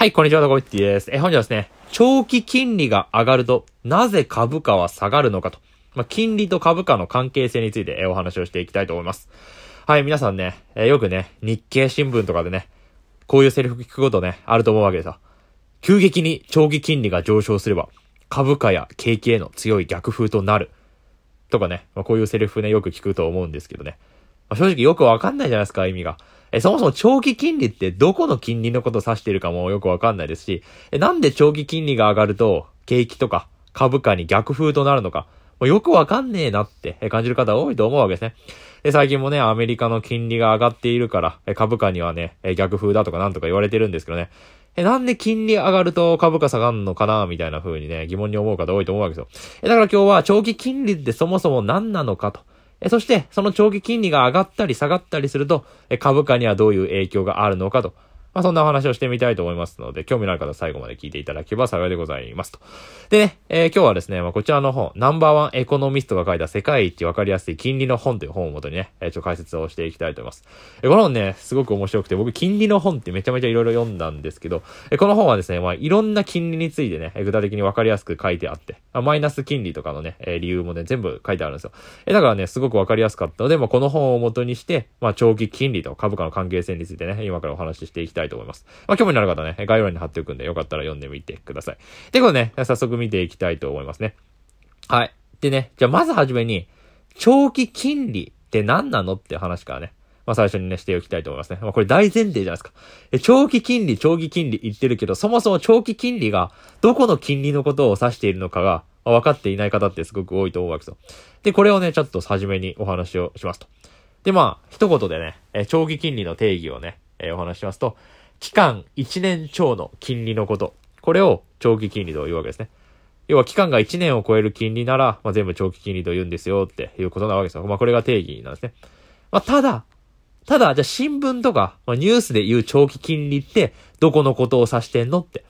はい、こんにちは、どこいってです。え、本日はですね、長期金利が上がると、なぜ株価は下がるのかと。まあ、金利と株価の関係性について、え、お話をしていきたいと思います。はい、皆さんね、え、よくね、日経新聞とかでね、こういうセリフ聞くことね、あると思うわけですよ。急激に長期金利が上昇すれば、株価や景気への強い逆風となる。とかね、まあ、こういうセリフね、よく聞くと思うんですけどね。まあ、正直よくわかんないじゃないですか、意味が。え、そもそも長期金利ってどこの金利のことを指しているかもよくわかんないですし、え、なんで長期金利が上がると、景気とか株価に逆風となるのか、もうよくわかんねえなって感じる方多いと思うわけですね。で、最近もね、アメリカの金利が上がっているから、株価にはね、逆風だとかなんとか言われてるんですけどね。え、なんで金利上がると株価下がるのかなみたいな風にね、疑問に思う方多いと思うわけですよ。え、だから今日は長期金利ってそもそも何なのかと。そして、その長期金利が上がったり下がったりすると、株価にはどういう影響があるのかと。まあ、そんなお話をしてみたいと思いますので、興味のある方は最後まで聞いていただければ幸いでございますと。でね、えー、今日はですね、まあ、こちらの本、ナンバーワンエコノミストが書いた世界一わかりやすい金利の本という本をもとにね、えー、ちょっと解説をしていきたいと思います。えー、この本ね、すごく面白くて、僕金利の本ってめちゃめちゃいろいろ読んだんですけど、えー、この本はですね、まあ、いろんな金利についてね、具体的にわかりやすく書いてあって、まあ、マイナス金利とかのね、えー、理由もね、全部書いてあるんですよ。えー、だからね、すごくわかりやすかったので、まあ、この本をもとにして、まあ、長期金利と株価の関係性についてね、今からお話ししていきたいたいと思います。まあ興味のある方ね、概要欄に貼っておくんで、よかったら読んでみてください。で、これね、早速見ていきたいと思いますね。はい。でね、じゃあまずはじめに、長期金利って何なのって話からね、まあ最初にね、しておきたいと思いますね。まあこれ大前提じゃないですか。え、長期金利、長期金利言ってるけど、そもそも長期金利がどこの金利のことを指しているのかが分かっていない方ってすごく多いと思うわけですよ。で、これをね、ちょっと初めにお話をしますと。で、まあ、一言でね、え長期金利の定義をね、えー、お話しますと、期間1年超の金利のこと。これを長期金利というわけですね。要は期間が1年を超える金利なら、まあ、全部長期金利と言うんですよっていうことなわけですよ。まあこれが定義なんですね。まあただ、ただ、じゃあ新聞とか、まあ、ニュースで言う長期金利ってどこのことを指してんのって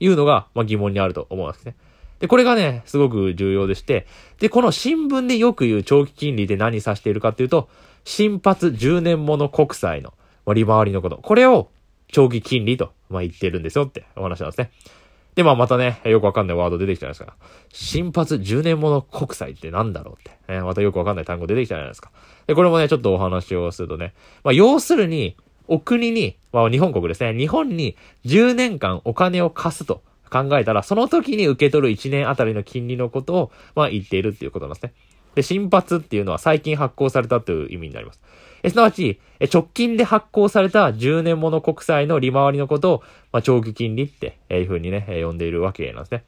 いうのが、まあ疑問にあると思うんですね。で、これがね、すごく重要でして、で、この新聞でよく言う長期金利で何指しているかっていうと、新発10年もの国債の利回りのこと。これを長期金利と、まあ、言ってるんですよってお話なんですね。で、まあまたね、よくわかんないワード出てきたじゃないですか。新発10年もの国債ってなんだろうって。えー、またよくわかんない単語出てきたじゃないですか。で、これもね、ちょっとお話をするとね、まあ要するに、お国に、まあ日本国ですね、日本に10年間お金を貸すと考えたら、その時に受け取る1年あたりの金利のことを、まあ言っているっていうことなんですね。で、新発っていうのは最近発行されたという意味になります。え、すなわち、え、直近で発行された10年もの国債の利回りのことを、まあ、長期金利って、えいうふうにね、え呼んでいるわけなんですね。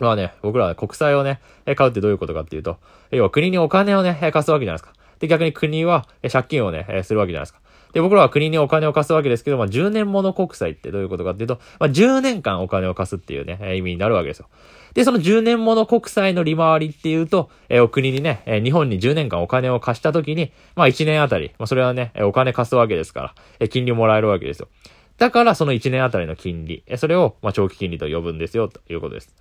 まあね、僕らは国債をね、買うってどういうことかっていうと、要は国にお金をね、貸すわけじゃないですか。で、逆に国は借金をね、するわけじゃないですか。で、僕らは国にお金を貸すわけですけど、まあ、10年もの国債ってどういうことかっていうと、まあ、10年間お金を貸すっていうね、意味になるわけですよ。で、その10年もの国債の利回りっていうと、え、お国にね、え、日本に10年間お金を貸したときに、まあ1年あたり、まあそれはね、えお金貸すわけですから、え、金利もらえるわけですよ。だからその1年あたりの金利、え、それを、まあ長期金利と呼ぶんですよ、ということです。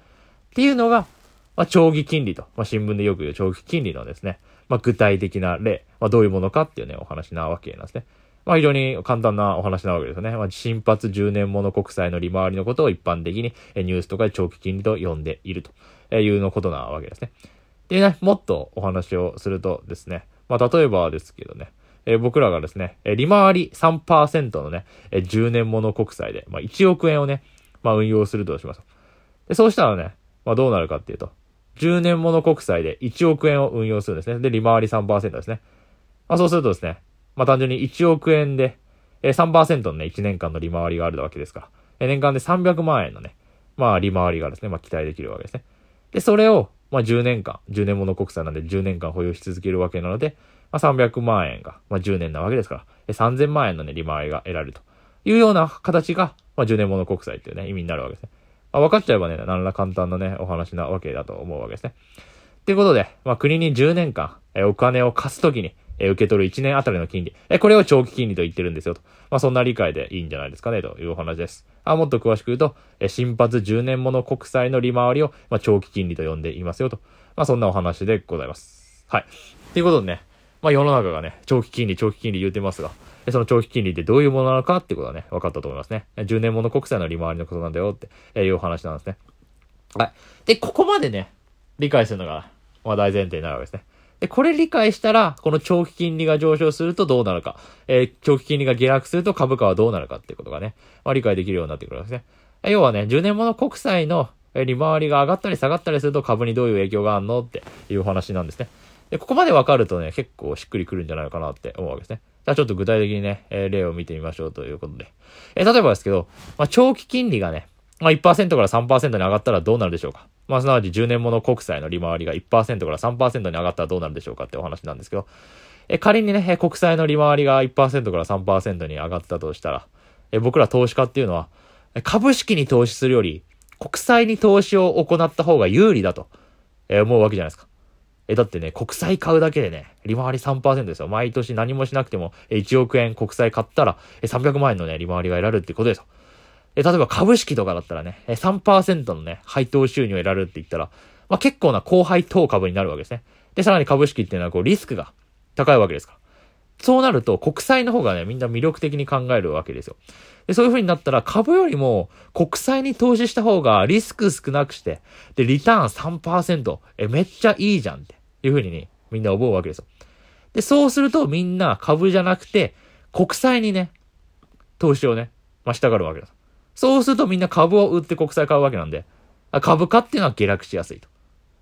っていうのが、まあ長期金利と、まあ新聞でよく言う長期金利のですね、まあ具体的な例、まあどういうものかっていうね、お話なわけなんですね。まあ非常に簡単なお話なわけですよね。まあ、新発10年もの国債の利回りのことを一般的にニュースとかで長期金利と呼んでいるというのことなわけですね。でね、もっとお話をするとですね、まあ例えばですけどね、え、僕らがですね、利回り3%のね、10年もの国債で、まあ、1億円をね、まあ、運用するとします。で、そうしたらね、まあ、どうなるかっていうと、10年もの国債で1億円を運用するんですね。で、利回り3%ですね。まあ、そうするとですね、まあ単純に1億円で、えー、3%のね、1年間の利回りがあるわけですから、えー、年間で300万円のね、まあ利回りがですね、まあ期待できるわけですね。で、それを、まあ10年間、10年もの国債なんで10年間保有し続けるわけなので、まあ300万円が、まあ10年なわけですから、えー、3000万円のね、利回りが得られるというような形が、まあ10年もの国債っていうね、意味になるわけですね。まあ、分かっちゃえばね、何ら簡単なね、お話なわけだと思うわけですね。ということで、まあ国に10年間、えー、お金を貸すときに、え受け取る1年あたりの金利。えこれを長期金利と言ってるんですよと。まあ、そんな理解でいいんじゃないですかね、というお話です。あもっと詳しく言うと、え新発10年もの国債の利回りを、まあ、長期金利と呼んでいますよと。まあ、そんなお話でございます。はい。ということでね、まあ世の中がね、長期金利、長期金利言うてますが、その長期金利ってどういうものなのかってことはね、分かったと思いますね。10年物国債の利回りのことなんだよっていうお話なんですね。はい。で、ここまでね、理解するのが、まあ大前提になるわけですね。で、これ理解したら、この長期金利が上昇するとどうなるか、えー、長期金利が下落すると株価はどうなるかっていうことがね、まあ理解できるようになってくるわけですね。要はね、10年物国債の利回りが上がったり下がったりすると株にどういう影響があるのっていう話なんですね。で、ここまでわかるとね、結構しっくりくるんじゃないかなって思うわけですね。じゃあちょっと具体的にね、えー、例を見てみましょうということで。えー、例えばですけど、まあ、長期金利がね、まあ、1%から3%に上がったらどうなるでしょうか。まあ、すなわち10年物国債の利回りが1%から3%に上がったらどうなるでしょうかってお話なんですけど、え仮にね、国債の利回りが1%から3%に上がったとしたら、え僕ら投資家っていうのは、株式に投資するより、国債に投資を行った方が有利だと、え思うわけじゃないですか。え、だってね、国債買うだけでね、利回り3%ですよ。毎年何もしなくても、1億円国債買ったら、300万円のね、利回りが得られるってことですよ。え、例えば株式とかだったらね、3%のね、配当収入を得られるって言ったら、まあ、結構な高配当株になるわけですね。で、さらに株式っていうのはこうリスクが高いわけですから。そうなると国債の方がね、みんな魅力的に考えるわけですよ。で、そういう風になったら株よりも国債に投資した方がリスク少なくして、で、リターン3%、え、めっちゃいいじゃんっていう風にね、みんな思うわけですよ。で、そうするとみんな株じゃなくて国債にね、投資をね、まあ、したがるわけです。そうするとみんな株を売って国債買うわけなんで、株価っていうのは下落しやすいと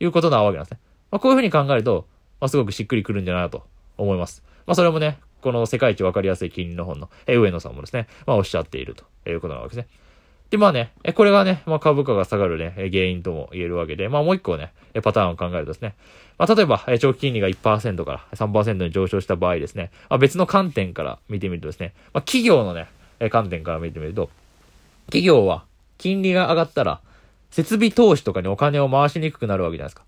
いうことなわけなんですね。まあ、こういうふうに考えると、まあ、すごくしっくりくるんじゃないかと思います。まあ、それもね、この世界一わかりやすい金利の本の、え上野さんもですね、まあ、おっしゃっているということなわけですね。で、まあね、これがね、まあ、株価が下がるね、原因とも言えるわけで、まあもう一個ね、パターンを考えるとですね、まあ例えば、長期金利が1%から3%に上昇した場合ですね、まあ、別の観点から見てみるとですね、まあ企業のね、観点から見てみると、企業は金利が上がったら、設備投資とかにお金を回しにくくなるわけじゃないですか。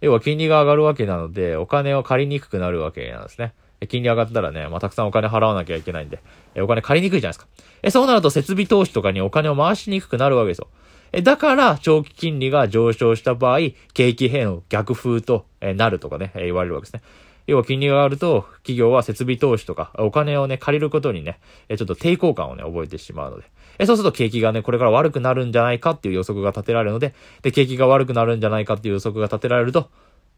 要は金利が上がるわけなので、お金を借りにくくなるわけなんですね。金利上がったらね、まあ、たくさんお金払わなきゃいけないんで、お金借りにくいじゃないですか。え、そうなると設備投資とかにお金を回しにくくなるわけですよ。え、だから、長期金利が上昇した場合、景気変の逆風となるとかね、言われるわけですね。要は金利が上がると、企業は設備投資とか、お金をね、借りることにね、ちょっと抵抗感をね、覚えてしまうので。えそうすると景気がね、これから悪くなるんじゃないかっていう予測が立てられるので、で、景気が悪くなるんじゃないかっていう予測が立てられると、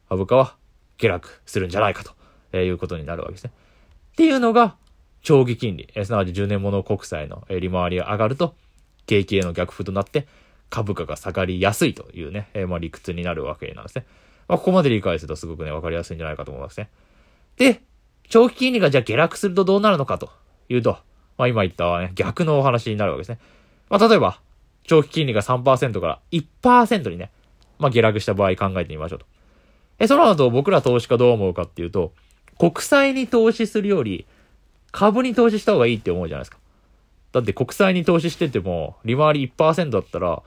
株価は下落するんじゃないかと、えいうことになるわけですね。っていうのが、長期金利、えすなわち10年物国債のえ利回りが上がると、景気への逆風となって、株価が下がりやすいというね、えまあ理屈になるわけなんですね。まあ、ここまで理解するとすごくね、わかりやすいんじゃないかと思いますね。で、長期金利がじゃあ下落するとどうなるのかというと、まあ今言ったね、逆のお話になるわけですね。まあ例えば、長期金利が3%から1%にね、まあ下落した場合考えてみましょうと。え、その後僕ら投資家どう思うかっていうと、国債に投資するより、株に投資した方がいいって思うじゃないですか。だって国債に投資してても、利回り1%だったら、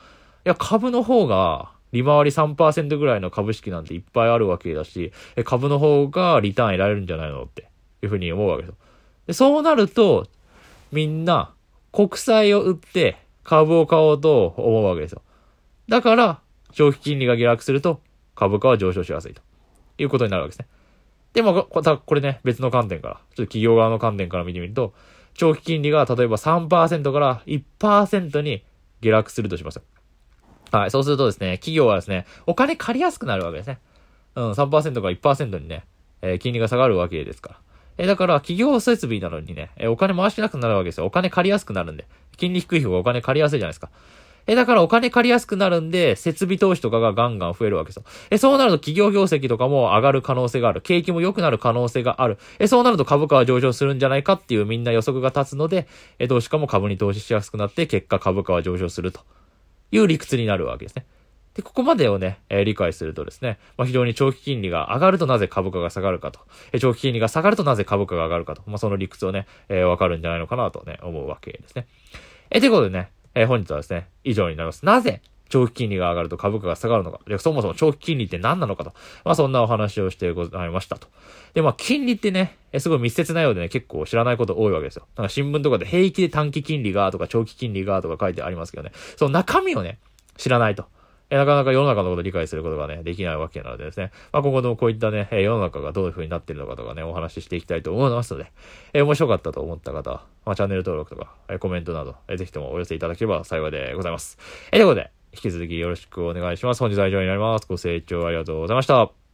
いや、株の方が、利回り3%ぐらいの株式なんていっぱいあるわけだし、株の方がリターン得られるんじゃないのっていうふうに思うわけです。でそうなると、みんな国債を売って株を買おうと思うわけですよ。だから、長期金利が下落すると株価は上昇しやすいということになるわけですね。でも、これね、別の観点から、ちょっと企業側の観点から見てみると、長期金利が例えば3%から1%に下落するとします。はい。そうするとですね、企業はですね、お金借りやすくなるわけですね。うん、3%から1%にね、えー、金利が下がるわけですから。え、だから、企業設備なのにね、え、お金回しなくなるわけですよ。お金借りやすくなるんで。金利低い方がお金借りやすいじゃないですか。え、だからお金借りやすくなるんで、設備投資とかがガンガン増えるわけですよ。え、そうなると企業業績とかも上がる可能性がある。景気も良くなる可能性がある。え、そうなると株価は上昇するんじゃないかっていうみんな予測が立つので、え、投資家も株に投資しやすくなって、結果株価は上昇するという理屈になるわけですね。で、ここまでをね、えー、理解するとですね、まあ、非常に長期金利が上がるとなぜ株価が下がるかと、えー、長期金利が下がるとなぜ株価が上がるかと、まあ、その理屈をね、えー、わかるんじゃないのかなとね、思うわけですね。えー、ということでね、えー、本日はですね、以上になります。なぜ長期金利が上がると株価が下がるのか。で、そもそも長期金利って何なのかと。まあそんなお話をしてございましたと。で、まあ金利ってね、えすごい密接なようでね、結構知らないこと多いわけですよ。なんか新聞とかで平気で短期金利がとか長期金利がとか書いてありますけどね。その中身をね、知らないと。なかなか世の中のことを理解することがね、できないわけなのでですね、まあ、今後のこういったね、世の中がどういう風になってるのかとかね、お話ししていきたいと思いますので、え面白かったと思った方は、まあ、チャンネル登録とか、えコメントなど、えぜひともお寄せいただければ幸いでございます。えということで、引き続きよろしくお願いします。本日は以上になります。ご清聴ありがとうございました。